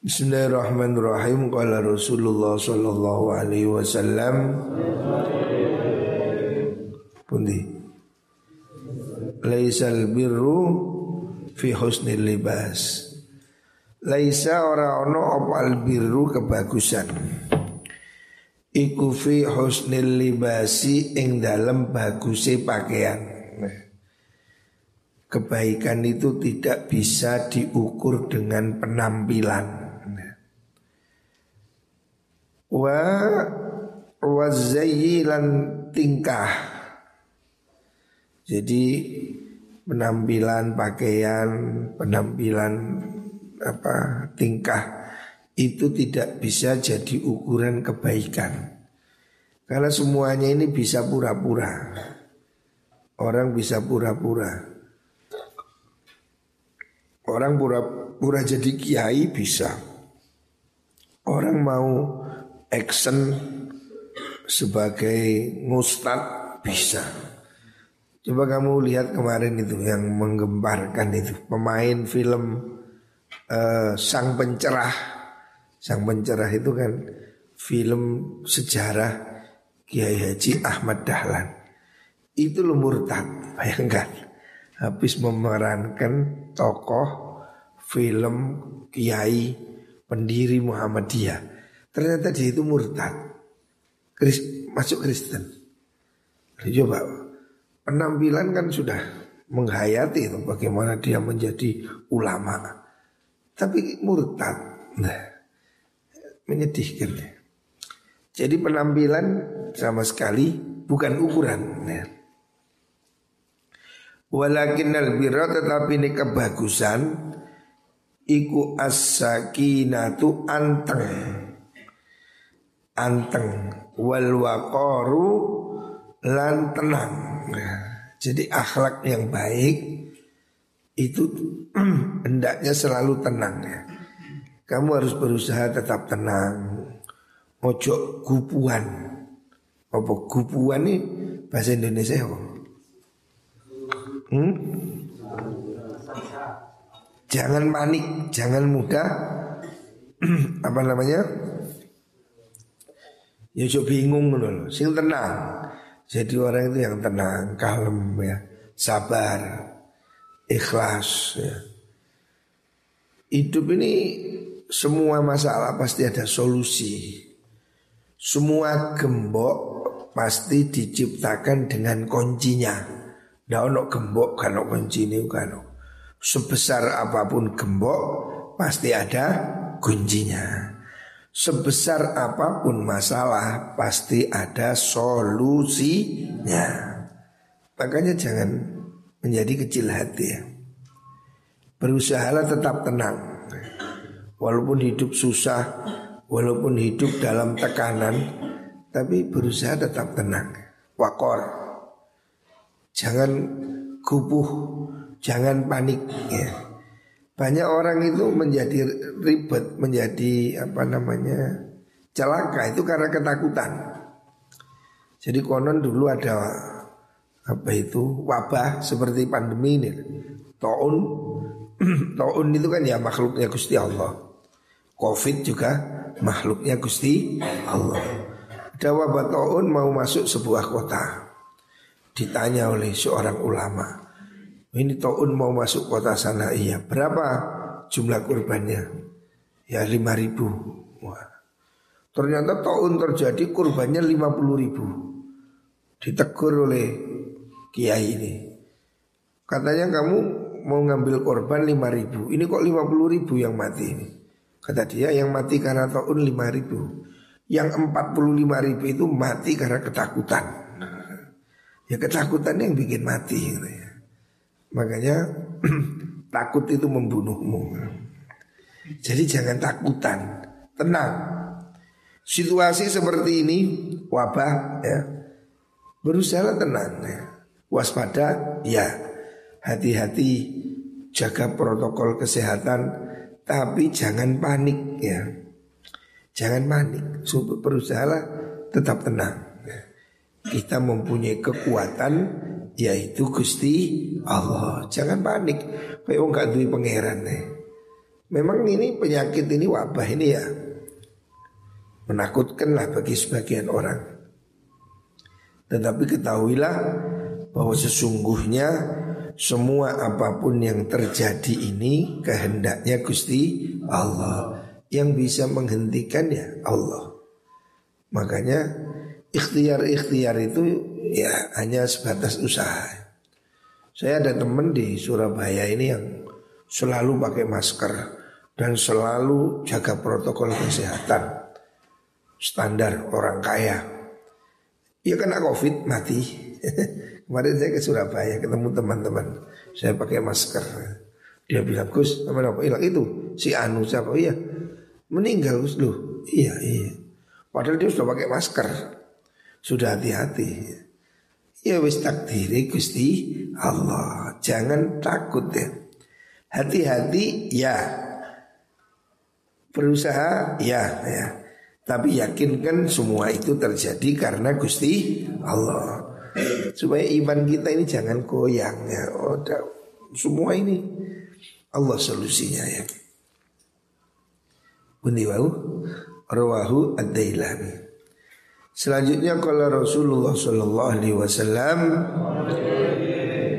Bismillahirrahmanirrahim. Qala Rasulullah sallallahu alaihi wasallam. Pundi? Laisal birru fi husnil libas. Laisa ora ono apa al birru kebagusan. Iku fi husnil libasi ing dalam baguse pakaian. Kebaikan itu tidak bisa diukur dengan penampilan wa wazayyilan tingkah. Jadi penampilan pakaian, penampilan apa tingkah itu tidak bisa jadi ukuran kebaikan. Karena semuanya ini bisa pura-pura. Orang bisa pura-pura. Orang pura-pura jadi kiai bisa. Orang mau action sebagai ngustad bisa. Coba kamu lihat kemarin itu yang menggemparkan itu pemain film uh, Sang Pencerah. Sang Pencerah itu kan film sejarah Kiai Haji Ahmad Dahlan. Itu lo murtad, bayangkan. Habis memerankan tokoh film Kiai pendiri Muhammadiyah Ternyata dia itu murtad. Kris, Masuk Kristen. Coba Penampilan kan sudah menghayati itu bagaimana dia menjadi ulama. Tapi murtad. Nah Menyedihkan. Jadi penampilan sama sekali bukan ukuran. Nah. Walakin albira tetapi ini kebagusan. Iku as-sakinatu anteng anteng wal waqaru lan tenang. jadi akhlak yang baik itu hendaknya selalu tenang ya. Kamu harus berusaha tetap tenang. Ojo gupuan. Apa gupuan nih bahasa Indonesia apa? Hmm? Jangan panik, jangan mudah apa namanya? Ya coba bingung loh, sing tenang. Jadi orang itu yang tenang, kalem ya, sabar, ikhlas ya. Hidup ini semua masalah pasti ada solusi. Semua gembok pasti diciptakan dengan kuncinya. Nah ono gembok kalau kunci ini kan. Sebesar apa pun gembok pasti ada kuncinya. Sebesar apa pun masalah pasti ada solusinya. Makanya jangan menjadi kecil hati ya. Berusahalah tetap tenang. Walaupun hidup susah, walaupun hidup dalam tekanan, tapi berusaha tetap tenang. Wakor. Jangan kubuh, jangan panik ya. Banyak orang itu menjadi ribet, menjadi apa namanya celaka itu karena ketakutan. Jadi konon dulu ada apa itu wabah seperti pandemi ini, taun, taun itu kan ya makhluknya Gusti Allah. Covid juga makhluknya Gusti Allah. Ada wabah taun mau masuk sebuah kota. Ditanya oleh seorang ulama, ini Taun mau masuk kota sana iya Berapa jumlah kurbannya? Ya lima ribu. Wah. Ternyata Taun terjadi kurbannya lima puluh ribu. Ditegur oleh kiai ini. Katanya kamu mau ngambil korban lima ribu. Ini kok lima puluh ribu yang mati ini? Kata dia yang mati karena Taun lima ribu. Yang empat puluh lima ribu itu mati karena ketakutan. Ya ketakutan yang bikin mati gitu ya. Makanya takut itu membunuhmu. Jadi jangan takutan, tenang. Situasi seperti ini wabah ya. Berusaha tenang ya. Waspada ya. Hati-hati jaga protokol kesehatan tapi jangan panik ya. Jangan panik. Berusaha tetap tenang. Kita mempunyai kekuatan yaitu Gusti Allah. Jangan panik. Kayak wong gak pangeran nih. Memang ini penyakit ini wabah ini ya menakutkan lah bagi sebagian orang. Tetapi ketahuilah bahwa sesungguhnya semua apa pun yang terjadi ini kehendaknya Gusti Allah. Yang bisa menghentikan ya Allah. Makanya ikhtiar-ikhtiar itu ya hanya sebatas usaha. Saya ada teman di Surabaya ini yang selalu pakai masker dan selalu jaga protokol kesehatan standar orang kaya. Ya kena covid mati. Kemarin saya ke Surabaya ketemu teman-teman. Saya pakai masker. Dia bilang Gus, apa apa hilang itu si Anu siapa? Iya meninggal Gus loh. Iya iya. Padahal dia sudah pakai masker. Sudah hati-hati. Ya wis takdiri Gusti Allah. Jangan takut ya. Hati-hati ya. Berusaha ya ya. Tapi yakinkan semua itu terjadi karena Gusti Allah. Supaya iman kita ini jangan goyang ya. Oh, semua ini Allah solusinya ya. Bundi wau rawahu ad-Dailami. Selanjutnya kalau Rasulullah sallallahu alaihi wasallam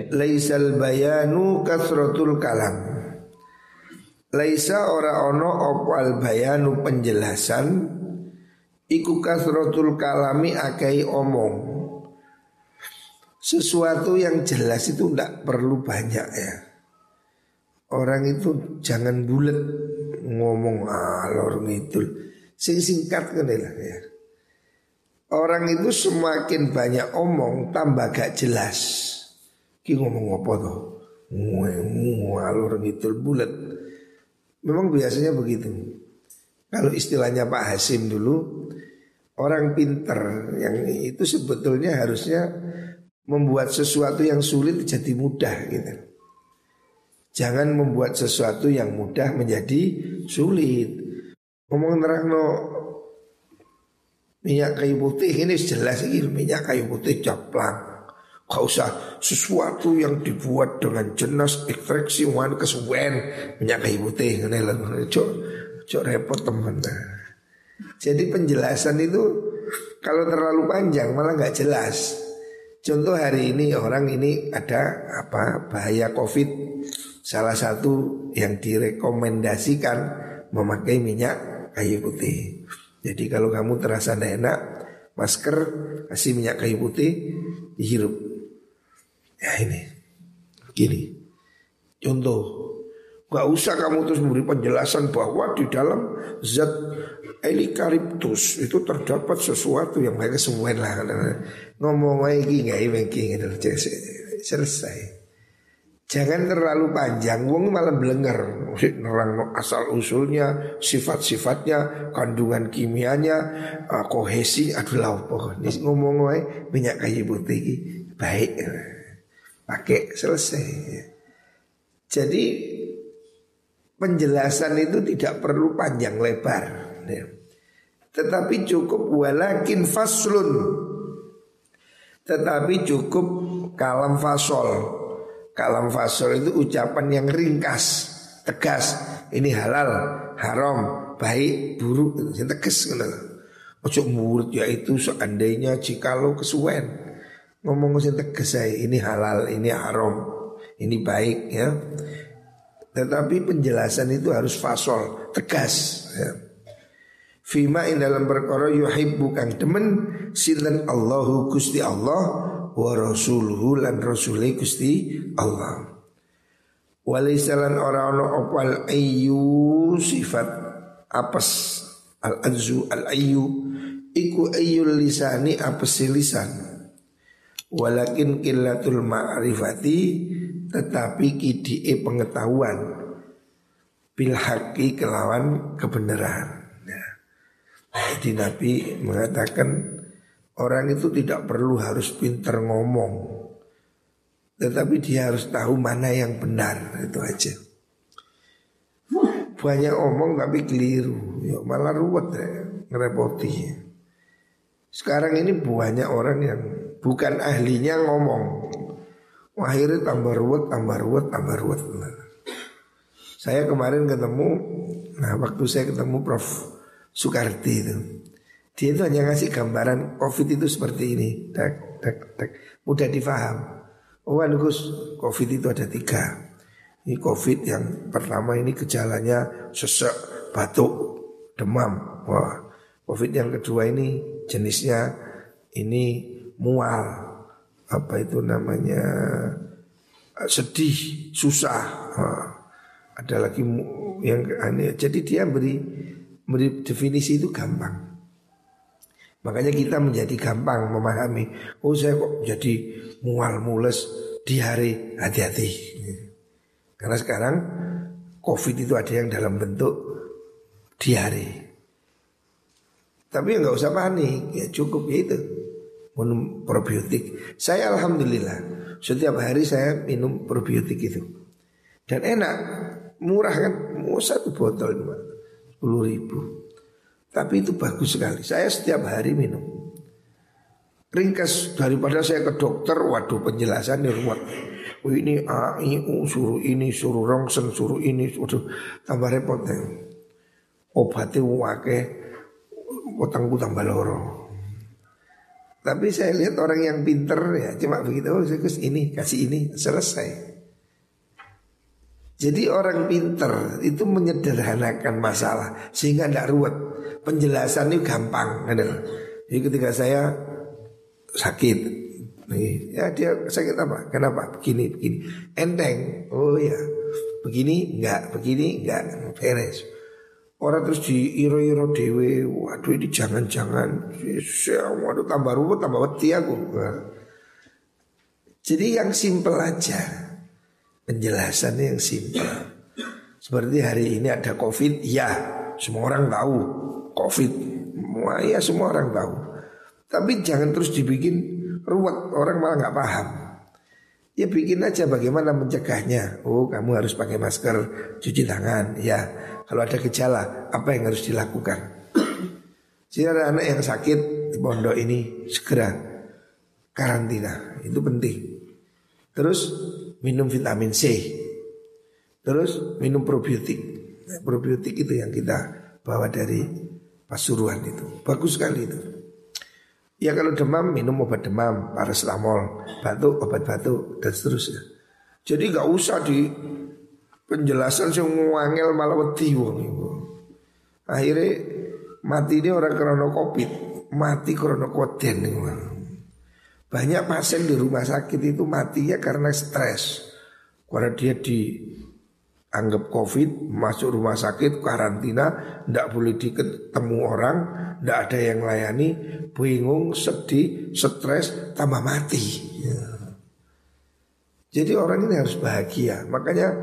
laisal bayanu kasratul kalam. Laisa ora ono opal bayanu penjelasan iku kasratul kalami akai omong sesuatu yang jelas itu tidak perlu banyak ya. Orang itu jangan bulat ngomong alor ngidul. Sing singkat kan ya. Orang itu semakin banyak omong tambah gak jelas. Ki ngomong apa tuh? Ngalor ngidul bulat. Memang biasanya begitu. Kalau istilahnya Pak Hasim dulu, orang pinter yang itu sebetulnya harusnya membuat sesuatu yang sulit jadi mudah gitu. Jangan membuat sesuatu yang mudah menjadi sulit. Ngomong terang no minyak kayu putih ini jelas ini minyak kayu putih caplang. Kau usah sesuatu yang dibuat dengan jenis ekstraksi wan kesuwen minyak kayu putih ini lah cok cok repot teman. Jadi penjelasan itu kalau terlalu panjang malah nggak jelas. Contoh hari ini orang ini ada apa bahaya COVID. Salah satu yang direkomendasikan memakai minyak kayu putih. Jadi kalau kamu terasa tidak enak, masker kasih minyak kayu putih dihirup. Ya ini, gini. Contoh, Gak usah kamu terus memberi penjelasan bahwa di dalam zat Elikariptus itu terdapat sesuatu yang mereka semua lah ngomong lagi nggak ini selesai. Jangan terlalu panjang, wong malah belenger nerang asal usulnya, sifat-sifatnya, kandungan kimianya, uh, kohesi, adalah apa? Ngomong wae minyak kayu putih baik, pakai selesai. Jadi penjelasan itu tidak perlu panjang lebar. Ya. Tetapi cukup walakin faslun. Tetapi cukup kalam fasol. Kalam fasol itu ucapan yang ringkas, tegas. Ini halal, haram, baik, buruk, yang tegas Ojo murid yaitu seandainya jikalau kesuwen ngomong sing tegas saya ini halal, ini haram, ini baik ya. Tetapi penjelasan itu harus fasol, tegas. Ya. Fima in dalam perkara yuhibbu kang demen sinten Allahu Gusti Allah wa rasuluhu lan rasuli Gusti Allah. Walisalan ora ono opal ayu sifat apes al azu al ayu iku ayul lisani apes lisan. Walakin killatul ma'rifati tetapi kidi pengetahuan bil haki kelawan kebenaran. Ya. Jadi Nabi mengatakan orang itu tidak perlu harus pinter ngomong, tetapi dia harus tahu mana yang benar itu aja. Banyak omong tapi keliru, ya malah ruwet ya, ngerepoti. Sekarang ini banyak orang yang bukan ahlinya ngomong, Akhirnya tambah ruwet, tambah ruwet, tambah ruwet. Saya kemarin ketemu, nah waktu saya ketemu Prof. Soekarti itu, dia itu hanya ngasih gambaran COVID itu seperti ini, tak, tak, tak, mudah difaham. Oh Gus, COVID itu ada tiga. Ini COVID yang pertama ini gejalanya sesek, batuk, demam. Wah, COVID yang kedua ini jenisnya ini mual, apa itu namanya sedih, susah. Wah, ada lagi yang aneh. Jadi dia beri beri definisi itu gampang. Makanya kita menjadi gampang memahami. Oh saya kok jadi mual mules di hari hati-hati. Karena sekarang COVID itu ada yang dalam bentuk diare. Tapi nggak usah panik, ya cukup ya itu minum probiotik. Saya alhamdulillah setiap hari saya minum probiotik itu dan enak, murah kan, mau satu botol cuma sepuluh ribu. Tapi itu bagus sekali. Saya setiap hari minum. Ringkas daripada saya ke dokter, waduh penjelasan di rumah oh ini A, I, U, suruh ini, suruh rongsen, suruh ini, suruh tambah repot ya. Obatnya wake, utangku tambah loro. Tapi saya lihat orang yang pinter ya cuma begitu, oh saya ini, kasih ini, selesai. Jadi orang pinter itu menyederhanakan masalah sehingga tidak ruwet. Penjelasan ini gampang. Jadi ketika saya sakit, Nih, ya dia sakit apa? Kenapa? Begini, begini. Enteng. Oh ya. Begini enggak, begini enggak. Beres. Orang terus di iro-iro dewe, waduh ini jangan-jangan, waduh tambah ruwet, tambah wedi aku. Jadi yang simple aja, penjelasannya yang simple. Seperti hari ini ada covid, ya semua orang tahu covid, ya semua orang tahu. Tapi jangan terus dibikin ruwet orang malah nggak paham. Ya bikin aja bagaimana mencegahnya. Oh kamu harus pakai masker, cuci tangan. Ya kalau ada gejala apa yang harus dilakukan. Jika ada anak yang sakit di pondok ini segera karantina itu penting. Terus minum vitamin C. Terus minum probiotik. Nah, probiotik itu yang kita bawa dari Pasuruan itu. Bagus sekali itu. Ya kalau demam minum obat demam, paracetamol, batuk obat batuk dan seterusnya. Jadi nggak usah di penjelasan sing ngangel malah wedi wong. Akhirnya mati ini orang karena covid, mati karena koden Banyak pasien di rumah sakit itu matinya karena stres. Karena dia di anggap covid masuk rumah sakit karantina tidak boleh diketemu orang tidak ada yang layani bingung sedih stres tambah mati. Ya. jadi orang ini harus bahagia. Makanya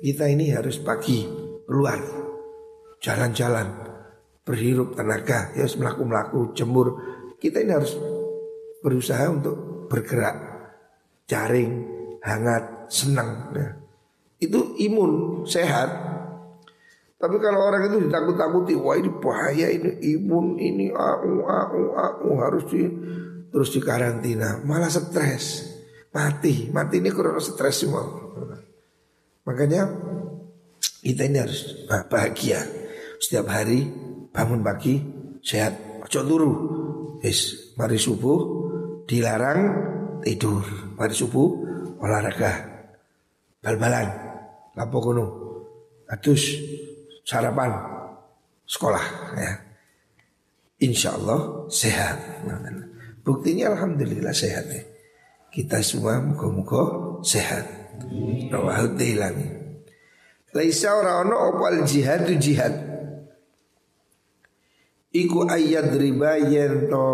kita ini harus pagi keluar jalan-jalan berhirup tenaga ya harus melaku melaku jemur. Kita ini harus berusaha untuk bergerak jaring hangat senang ya itu imun sehat. Tapi kalau orang itu ditakut-takuti, wah ini bahaya ini imun ini au au au harus di terus di karantina, malah stres, mati, mati ini kurang stres semua. Makanya kita ini harus bahagia. Setiap hari bangun pagi sehat, ojo turu, yes, mari subuh dilarang tidur, mari subuh olahraga, bal-balan, Lapo kono. Atus sarapan sekolah ya. Insya Allah sehat. Buktinya alhamdulillah sehat ya. Kita semua muka-muka sehat. Rawahu Dailami. Laisa ora ono opal jihad jihad. Iku ayat riba yen to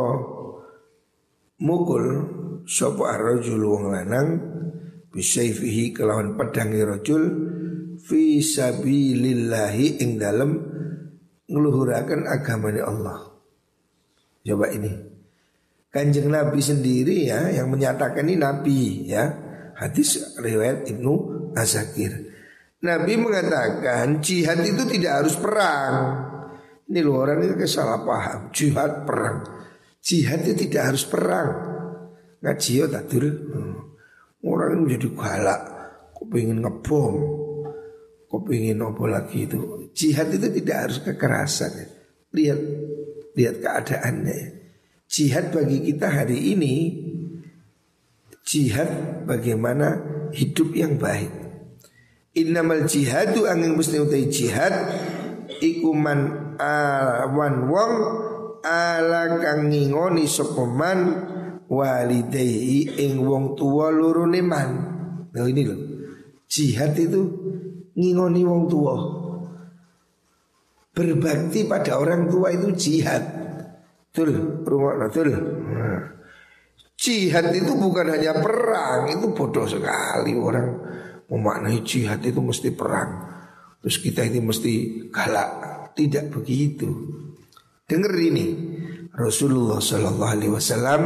mukul sapa arrajul wong lanang bisayfihi kelawan pedangi rajul fi sabilillahi ing dalem ngeluhurakan agamanya Allah. Coba ini. Kanjeng Nabi sendiri ya yang menyatakan ini Nabi ya. Hadis riwayat Ibnu Azakir. Nabi mengatakan jihad itu tidak harus perang. Ini loh orang itu salah paham. Jihad perang. Jihad itu tidak harus perang. Ngaji ya tak Orang ini menjadi galak, kok pengen ngebom, Kepingin apa lagi itu? Jihad itu tidak harus kekerasan ya. Lihat Lihat keadaannya Jihad bagi kita hari ini Jihad bagaimana hidup yang baik. Innamal jihadu angin mesti utai jihad Ikuman awan wong ala kang ngingoni sopeman walidayhi ing wong tua loro man. Nah ini loh. Jihad itu ngingoni wong tua. Berbakti pada orang tua itu jihad. Betul, rumah. Nah. Jihad itu bukan hanya perang, itu bodoh sekali orang memaknai jihad itu mesti perang. Terus kita ini mesti galak. Tidak begitu. Dengar ini. Rasulullah Shallallahu Alaihi Wasallam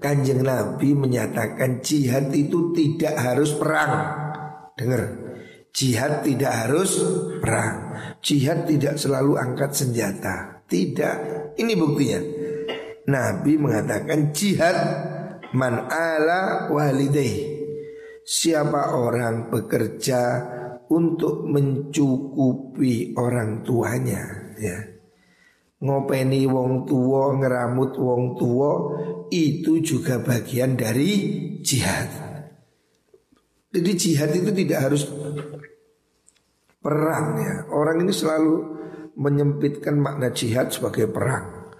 Kanjeng Nabi menyatakan jihad itu tidak harus perang. Dengar, jihad tidak harus perang. Jihad tidak selalu angkat senjata. Tidak. Ini buktinya. Nabi mengatakan jihad man ala. Siapa orang bekerja untuk mencukupi orang tuanya, ya ngopeni wong tua, ngeramut wong tua itu juga bagian dari jihad. Jadi jihad itu tidak harus perang ya. Orang ini selalu menyempitkan makna jihad sebagai perang.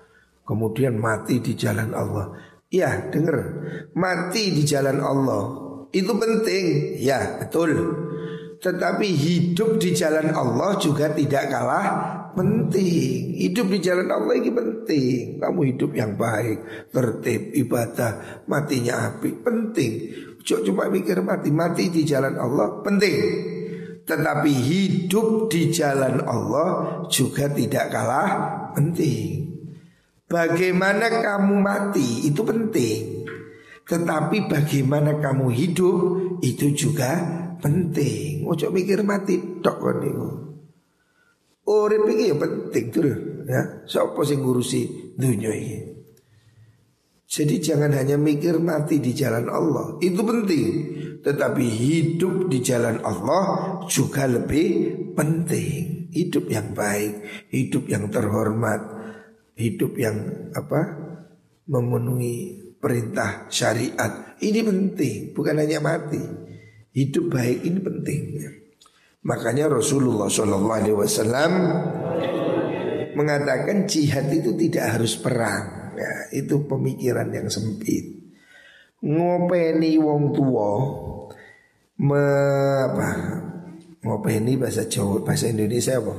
Kemudian mati di jalan Allah. Ya, dengar. Mati di jalan Allah itu penting. Ya, betul. Tetapi hidup di jalan Allah juga tidak kalah penting. Hidup di jalan Allah ini penting. Kamu hidup yang baik, tertib, ibadah, matinya api, penting. Cuma cuma mikir mati, mati di jalan Allah penting. Tetapi hidup di jalan Allah juga tidak kalah penting. Bagaimana kamu mati itu penting. Tetapi bagaimana kamu hidup itu juga penting. Ojo mikir mati tok kon niku. Urip iki ya penting tuh ya. Sopo sing ngurusi dunia ini. Jadi jangan hanya mikir mati di jalan Allah Itu penting Tetapi hidup di jalan Allah juga lebih penting Hidup yang baik Hidup yang terhormat Hidup yang apa Memenuhi perintah syariat Ini penting Bukan hanya mati Hidup baik ini penting. Makanya Rasulullah SAW mengatakan jihad itu tidak harus perang. Ya, itu pemikiran yang sempit. Ngopeni wong tua me, apa? Ngopeni bahasa Jawa, bahasa Indonesia apa?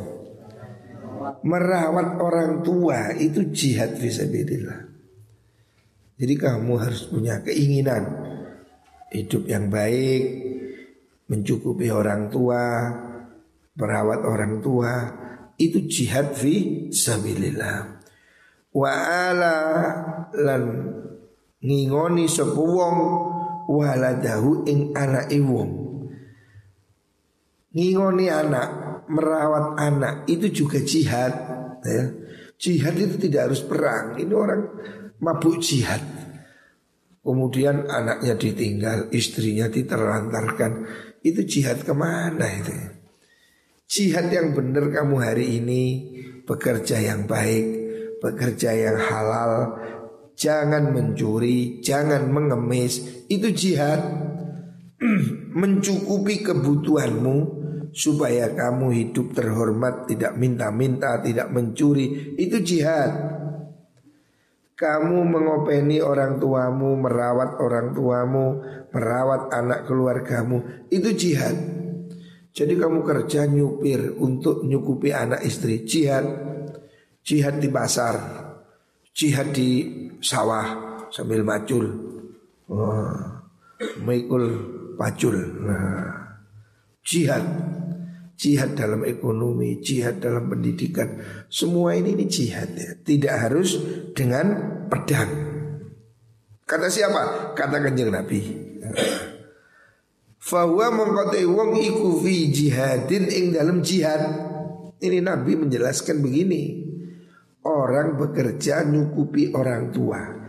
Merawat orang tua itu jihad visabilillah. Jadi kamu harus punya keinginan hidup yang baik, mencukupi orang tua, merawat orang tua, itu jihad fi sabilillah. Wa ala lan ngingoni sapa wong waladahu ing anake wong. Ngingoni anak, merawat anak itu juga jihad ya. Jihad itu tidak harus perang. Ini orang mabuk jihad. Kemudian anaknya ditinggal, istrinya diterlantarkan itu jihad ke mana itu? Jihad yang benar kamu hari ini bekerja yang baik, bekerja yang halal, jangan mencuri, jangan mengemis, itu jihad. Mencukupi kebutuhanmu supaya kamu hidup terhormat, tidak minta-minta, tidak mencuri, itu jihad. Kamu mengopeni orang tuamu, merawat orang tuamu, merawat anak keluargamu, itu jihad. Jadi kamu kerja nyupir untuk nyukupi anak istri, jihad. Jihad di pasar, jihad di sawah sambil macul. Wah, mikul pacul. Nah, jihad jihad dalam ekonomi, jihad dalam pendidikan, semua ini ini jihad ya. Tidak harus dengan pedang. Kata siapa? Kata kanjeng Nabi. Fahuwa mengkotai wong iku fi jihadin ing dalam jihad. Ini Nabi menjelaskan begini. Orang bekerja nyukupi orang tua.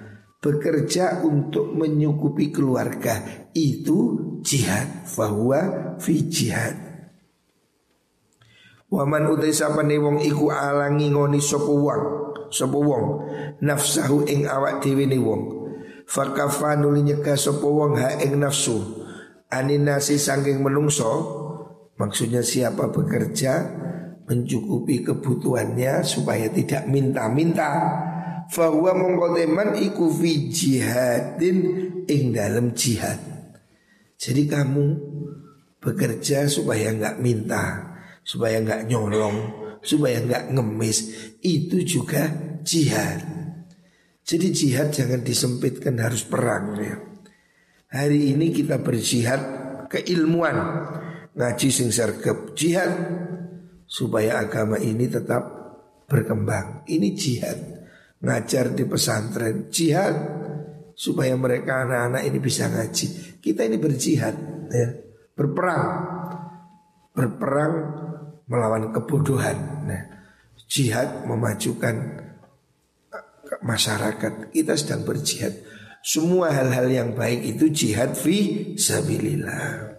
bekerja untuk menyukupi keluarga itu jihad fahuwa fi jihad Waman utai sapane wong iku alangi ngoni sapa wong sapa wong. Nafsahu ing awak dhewe ne wong. Fakafa nuli nyegah sapa wong ha ing nafsu. Aninasi sangking menungso maksudnya siapa bekerja mencukupi kebutuhannya supaya tidak minta-minta. Fahuwa mongkoteman iku fi jihadin ing dalam jihad. Jadi kamu bekerja supaya nggak minta Supaya nggak nyolong Supaya nggak ngemis. Itu juga jihad. Jadi jihad jangan disempitkan harus perang ya. Hari ini kita berjihad keilmuan. Ngaji sing sergap jihad. Supaya agama ini tetap berkembang. Ini jihad. Ngajar di pesantren, jihad. Supaya mereka anak-anak ini bisa ngaji. Kita ini berjihad, ya, berperang, berperang melawan kebodohan. Nah, jihad memajukan masyarakat. Kita sedang berjihad. Semua hal-hal yang baik itu jihad fi sabilillah.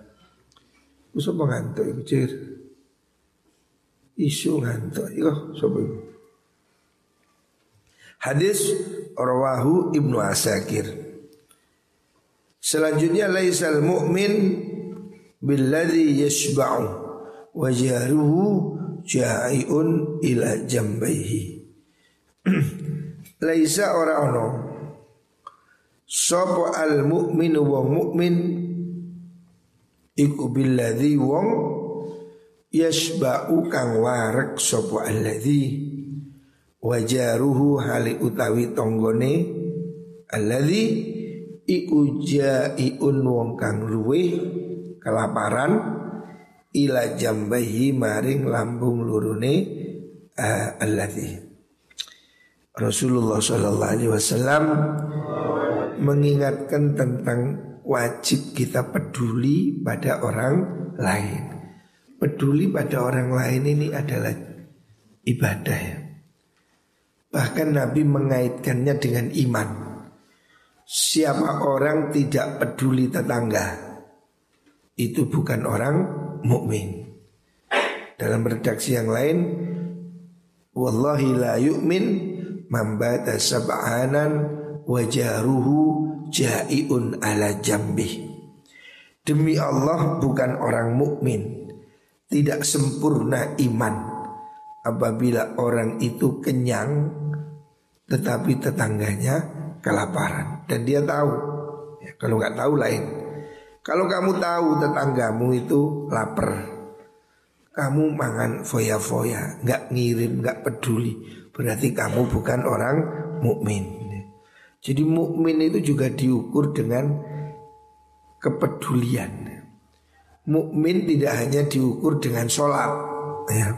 Usah ngantuk iku Isu ngantuk. Yo, sopo Hadis rawahu Ibnu Asakir. Selanjutnya laisal mu'min billadhi yashba'u wajaruhu ja'iun ila jambaihi. Laisa ora ono. Sopo al mu'min wong mu'min? Iku billadhi wong Yashba'u kang warek sopo alladhi? Wajaruhu hali utawi tonggone alladzi iku jaiun wong kang luwe kelaparan ila jambahi maring lambung lurune uh, alladzi Rasulullah Shallallahu Alaihi Wasallam mengingatkan tentang wajib kita peduli pada orang lain. Peduli pada orang lain ini adalah ibadah ya. Bahkan Nabi mengaitkannya dengan iman. Siapa orang tidak peduli tetangga, itu bukan orang mukmin. Dalam redaksi yang lain, wallahi la yu'min mambata sab'anan wajaruhu jaiun ala jambi. Demi Allah bukan orang mukmin, tidak sempurna iman apabila orang itu kenyang tetapi tetangganya kelaparan dan dia tahu ya, kalau nggak tahu lain kalau kamu tahu tetanggamu itu lapar kamu mangan foya-foya nggak ngirim nggak peduli. Berarti kamu bukan orang mukmin. Jadi mukmin itu juga diukur dengan kepedulian. Mukmin tidak hanya diukur dengan sholat ya.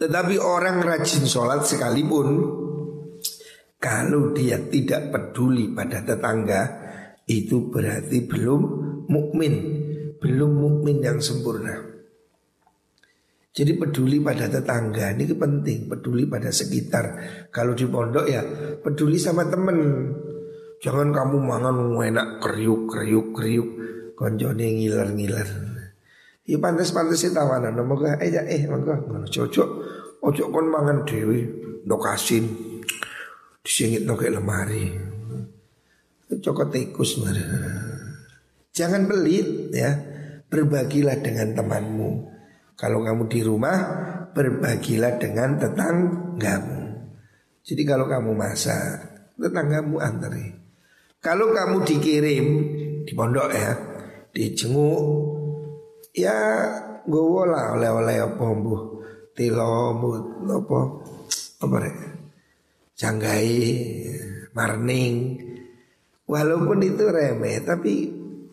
Tetapi orang rajin sholat sekalipun Kalau dia tidak peduli pada tetangga Itu berarti belum mukmin, Belum mukmin yang sempurna. Jadi peduli pada tetangga ini penting. Peduli pada sekitar. Kalau di pondok ya peduli sama temen. Jangan kamu mangan enak kriuk kriuk kriuk. Konjone ngiler ngiler Ya pantas-pantas sih tawanan. Moga eh eh monggo. Ngono cocok. Ojo kon mangan dewi Dokasin Disingit no lemari Cokot tikus Jangan pelit ya. Berbagilah dengan temanmu. Kalau kamu di rumah Berbagilah dengan tetanggamu. Jadi kalau kamu masak Tetanggamu antari Kalau kamu dikirim Di pondok ya Dijenguk ya gue lah oleh-oleh apa mbuh tilo apa? Apa janggai marning walaupun itu remeh tapi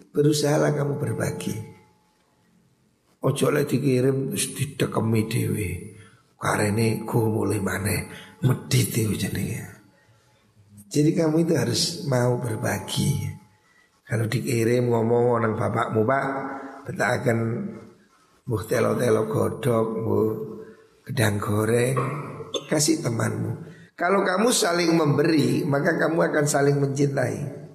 berusahalah kamu berbagi ojo lek dikirim terus didekemi dhewe karene ku mulai mana medit itu jenenge jadi kamu itu harus mau berbagi kalau dikirim ngomong orang bapakmu pak akan buh telo-telo godok, buh gedang goreng, kasih temanmu. Kalau kamu saling memberi, maka kamu akan saling mencintai.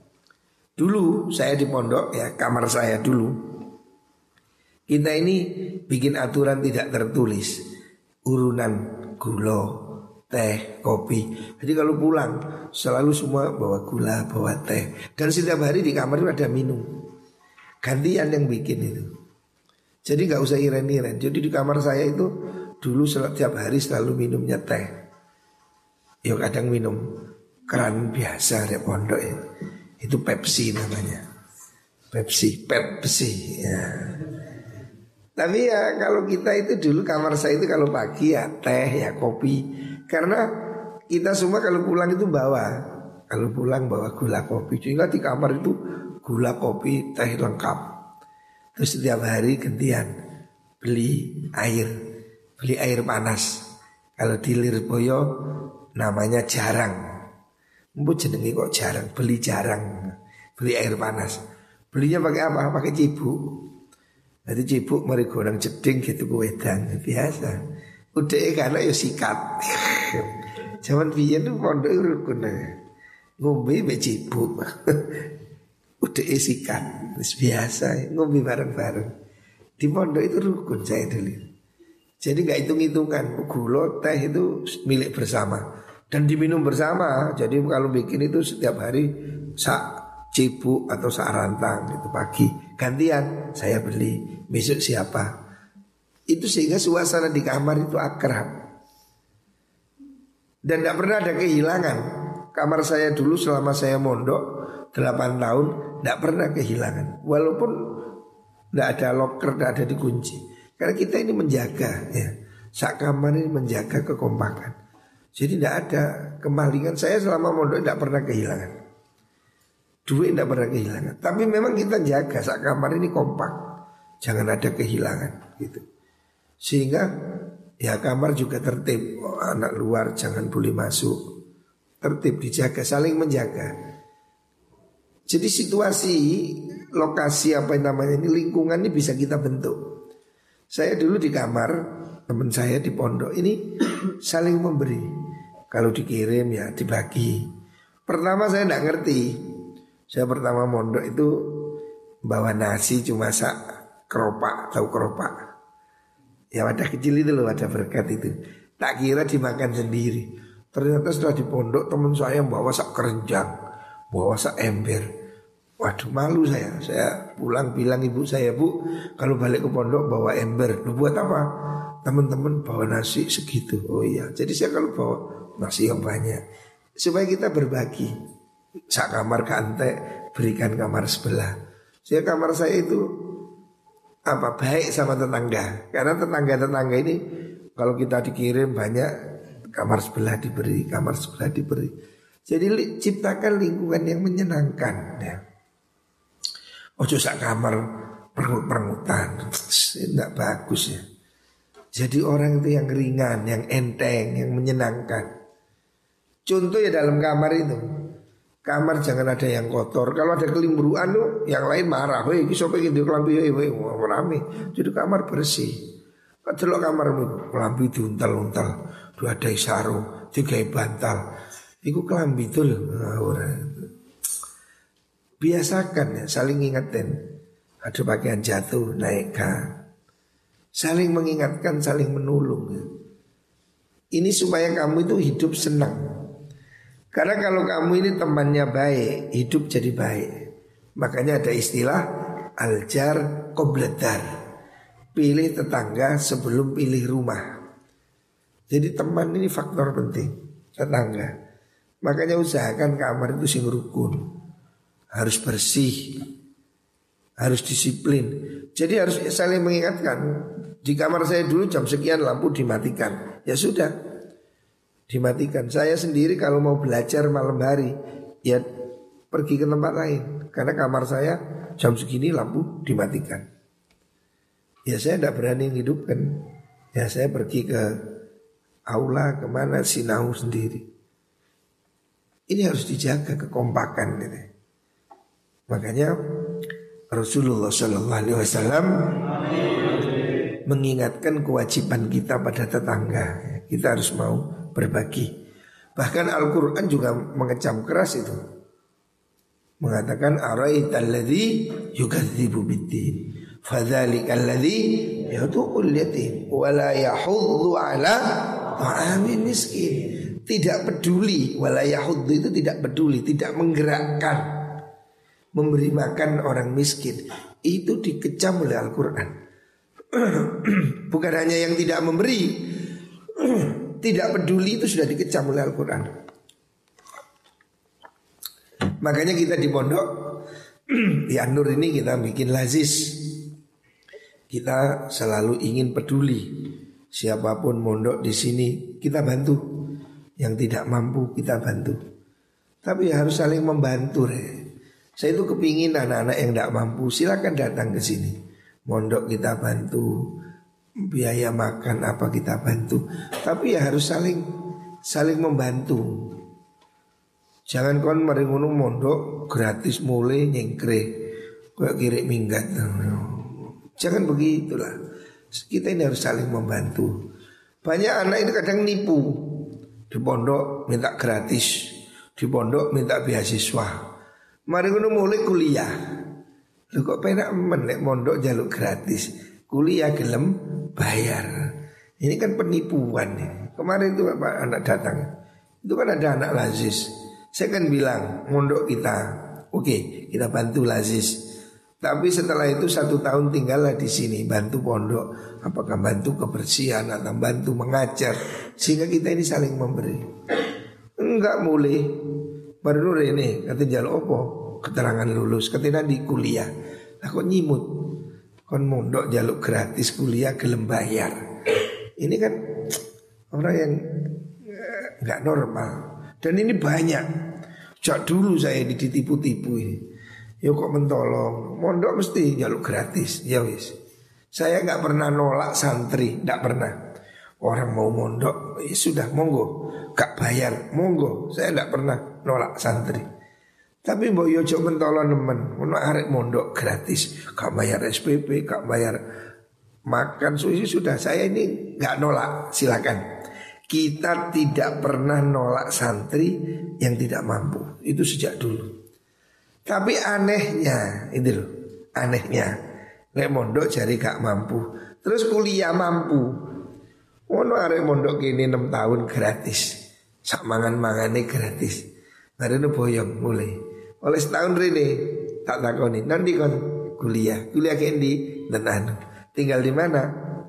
Dulu saya di pondok ya, kamar saya dulu. Kita ini bikin aturan tidak tertulis. Urunan gula, teh, kopi. Jadi kalau pulang selalu semua bawa gula, bawa teh. Dan setiap hari di kamar itu ada minum. Gantian yang bikin itu. Jadi nggak usah iren-iren. Jadi di kamar saya itu dulu setiap hari selalu minumnya teh. Ya kadang minum keran biasa di pondok ya. Itu Pepsi namanya. Pepsi, Pepsi ya. Tapi ya kalau kita itu dulu kamar saya itu kalau pagi ya teh ya kopi. Karena kita semua kalau pulang itu bawa. Kalau pulang bawa gula kopi. Sehingga di kamar itu gula kopi teh lengkap. Terus setiap hari gantian beli air, beli air panas. Kalau di Lirboyo namanya jarang. Mbok jenenge kok jarang, beli jarang. Beli air panas. Belinya pakai apa? Pakai cibuk. Jadi cibuk mari goreng jeding gitu ku wedang biasa. Udah karena ya sikat. Zaman biyen pondok rukun ngombe be cibuk. Udah sikat, biasa ngombe bareng-bareng. Di pondok itu rukun saya dulu. Jadi nggak hitung-hitungan gula teh itu milik bersama dan diminum bersama. Jadi kalau bikin itu setiap hari sak cibuk atau sak rantang itu pagi. Gantian saya beli. Besok siapa? Itu sehingga suasana di kamar itu akrab. Dan tidak pernah ada kehilangan. Kamar saya dulu selama saya mondok 8 tahun tidak pernah kehilangan. Walaupun tidak ada locker tidak ada dikunci. Karena kita ini menjaga ya. Sak kamar ini menjaga kekompakan jadi tidak ada kemalingan. Saya selama mondok tidak pernah kehilangan. Duit tidak pernah kehilangan. Tapi memang kita jaga saat kamar ini kompak. Jangan ada kehilangan gitu. Sehingga ya kamar juga tertib. Oh, anak luar jangan boleh masuk. Tertib dijaga, saling menjaga. Jadi situasi lokasi apa yang namanya ini lingkungan ini bisa kita bentuk. Saya dulu di kamar teman saya di pondok ini saling memberi. Kalau dikirim ya dibagi. Pertama saya tidak ngerti. Saya pertama mondok itu bawa nasi cuma sak keropak, tahu keropak. Ya wadah kecil itu loh, wadah berkat itu. Tak kira dimakan sendiri. Ternyata setelah di pondok teman saya bawa sak kerenjang, bawa sak ember. Waduh malu saya. Saya pulang bilang ibu saya bu, kalau balik ke pondok bawa ember. Lu buat apa? Teman-teman bawa nasi segitu. Oh iya. Jadi saya kalau bawa masih yang banyak supaya kita berbagi sak kamar kante berikan kamar sebelah saya kamar saya itu apa baik sama tetangga karena tetangga tetangga ini kalau kita dikirim banyak kamar sebelah diberi kamar sebelah diberi jadi ciptakan lingkungan yang menyenangkan ya ojo sak kamar perut-perutan tidak bagus ya jadi orang itu yang ringan, yang enteng, yang menyenangkan. Contoh ya dalam kamar itu. Kamar jangan ada yang kotor. Kalau ada kelimburuan tuh yang lain marah. Hei, ini sopo gitu kelambi hei, hei, rame. Jadi kamar bersih. Kalau kamar itu kelambi diuntal-untal. Dua ada sarung, tiga bantal. Iku kelambi itu loh. Biasakan ya, saling ingetin. Ada pakaian jatuh, naikkan. Saling mengingatkan, saling menolong. Ya. Ini supaya kamu itu hidup senang. Karena kalau kamu ini temannya baik, hidup jadi baik. Makanya ada istilah aljar kobledar. Pilih tetangga sebelum pilih rumah. Jadi teman ini faktor penting, tetangga. Makanya usahakan kamar itu sing rukun. Harus bersih. Harus disiplin. Jadi harus saling mengingatkan. Di kamar saya dulu jam sekian lampu dimatikan. Ya sudah, dimatikan. Saya sendiri kalau mau belajar malam hari ya pergi ke tempat lain karena kamar saya jam segini lampu dimatikan. Ya saya tidak berani hidupkan. Ya saya pergi ke aula ke mana sinau sendiri. Ini harus dijaga kekompakan gitu. Makanya Rasulullah Shallallahu Alaihi Wasallam mengingatkan kewajiban kita pada tetangga. Kita harus mau berbagi. Bahkan Al-Quran juga mengecam keras itu. Mengatakan alladhi yukadzibu biddin. Fadzalikal ladzi yadu'ul yatim wala yahuddu ala ta'amin miskin. Tidak peduli wala itu tidak peduli, tidak menggerakkan memberi makan orang miskin. Itu dikecam oleh Al-Qur'an. Bukan hanya yang tidak memberi, tidak peduli itu sudah dikecam oleh Al-Qur'an. Makanya kita di pondok di Anur ini kita bikin lazis kita selalu ingin peduli siapa pun mondok di sini kita bantu yang tidak mampu kita bantu tapi harus saling membantu re. Saya itu kepingin anak-anak yang tidak mampu silakan datang ke sini mondok kita bantu biaya makan apa kita bantu tapi ya harus saling saling membantu jangan kon meringunung mondok gratis mulai nyengkre kayak kiri minggat Jangan begitulah. Kita ini harus saling membantu. Banyak anak itu kadang nipu. Di pondok minta gratis, di pondok minta beasiswa. Mari ngono mulai kuliah. Lu kok penak menek mondok jaluk gratis. Kuliah gelem bayar. Ini kan penipuan. Kemarin itu Bapak anak datang. Itu kan ada anak Lazis. Saya kan bilang mondok kita, oke kita bantu Lazis. Tapi setelah itu satu tahun tinggallah di sini bantu pondok, apakah bantu kebersihan atau bantu mengajar, sehingga kita ini saling memberi. Enggak mulai baru ini kata jalan opo keterangan lulus ketika di kuliah. Aku nyimut kon mondok jaluk gratis kuliah gelem bayar. Ini kan orang yang eh, normal dan ini banyak. Sejak dulu saya ditipu-tipu ini. Ya kok mentolong Mondok mesti jaluk gratis Ya wis Saya nggak pernah nolak santri Nggak pernah Orang mau mondok ya sudah monggo Gak bayar monggo Saya nggak pernah nolak santri Tapi mbok yo cok mentolong nemen Ono arek mondok gratis Gak bayar SPP Gak bayar makan sushi sudah Saya ini nggak nolak silakan kita tidak pernah nolak santri yang tidak mampu. Itu sejak dulu. Tapi anehnya itu loh, anehnya. Nek mondok jari gak mampu, terus kuliah mampu. Ono arek mondok kini 6 tahun gratis. Sak mangan-mangane gratis. Barene boyong mulai. Oleh setahun rini tak takoni, nanti kon kuliah. Kuliah ke di dan anu. Tinggal di mana?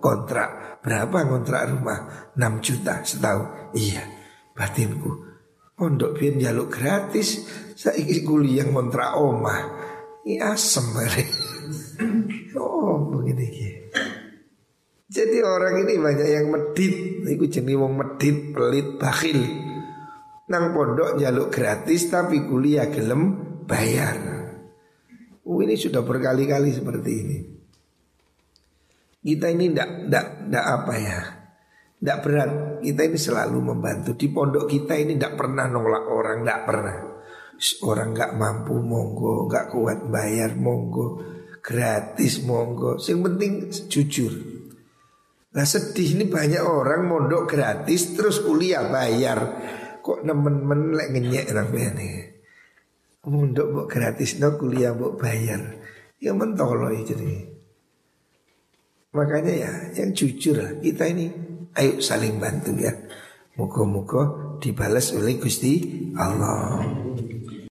Kontrak. Berapa kontrak rumah? 6 juta setahun. Iya, batinku. Pondok biar jaluk gratis saya ingin kuliah ngontrak omah Ini asem Oh begini Jadi orang ini banyak yang medit. Iku jenis wong medit, pelit, bakhil. Nang pondok jaluk gratis tapi kuliah gelem bayar. Oh ini sudah berkali-kali seperti ini. Kita ini ndak ndak ndak apa ya? Ndak berat. Kita ini selalu membantu. Di pondok kita ini ndak pernah nolak orang Ndak pernah. Orang nggak mampu monggo, nggak kuat bayar monggo, gratis monggo. Yang penting jujur. Nah sedih ini banyak orang mondok gratis terus kuliah bayar. Kok nemen-men lek ngenyek ini. Mondok buat gratis no kuliah buat bayar. Ya mentoloi jadi. Makanya ya yang jujur lah kita ini ayo saling bantu ya. Muka-muka dibalas oleh Gusti Allah.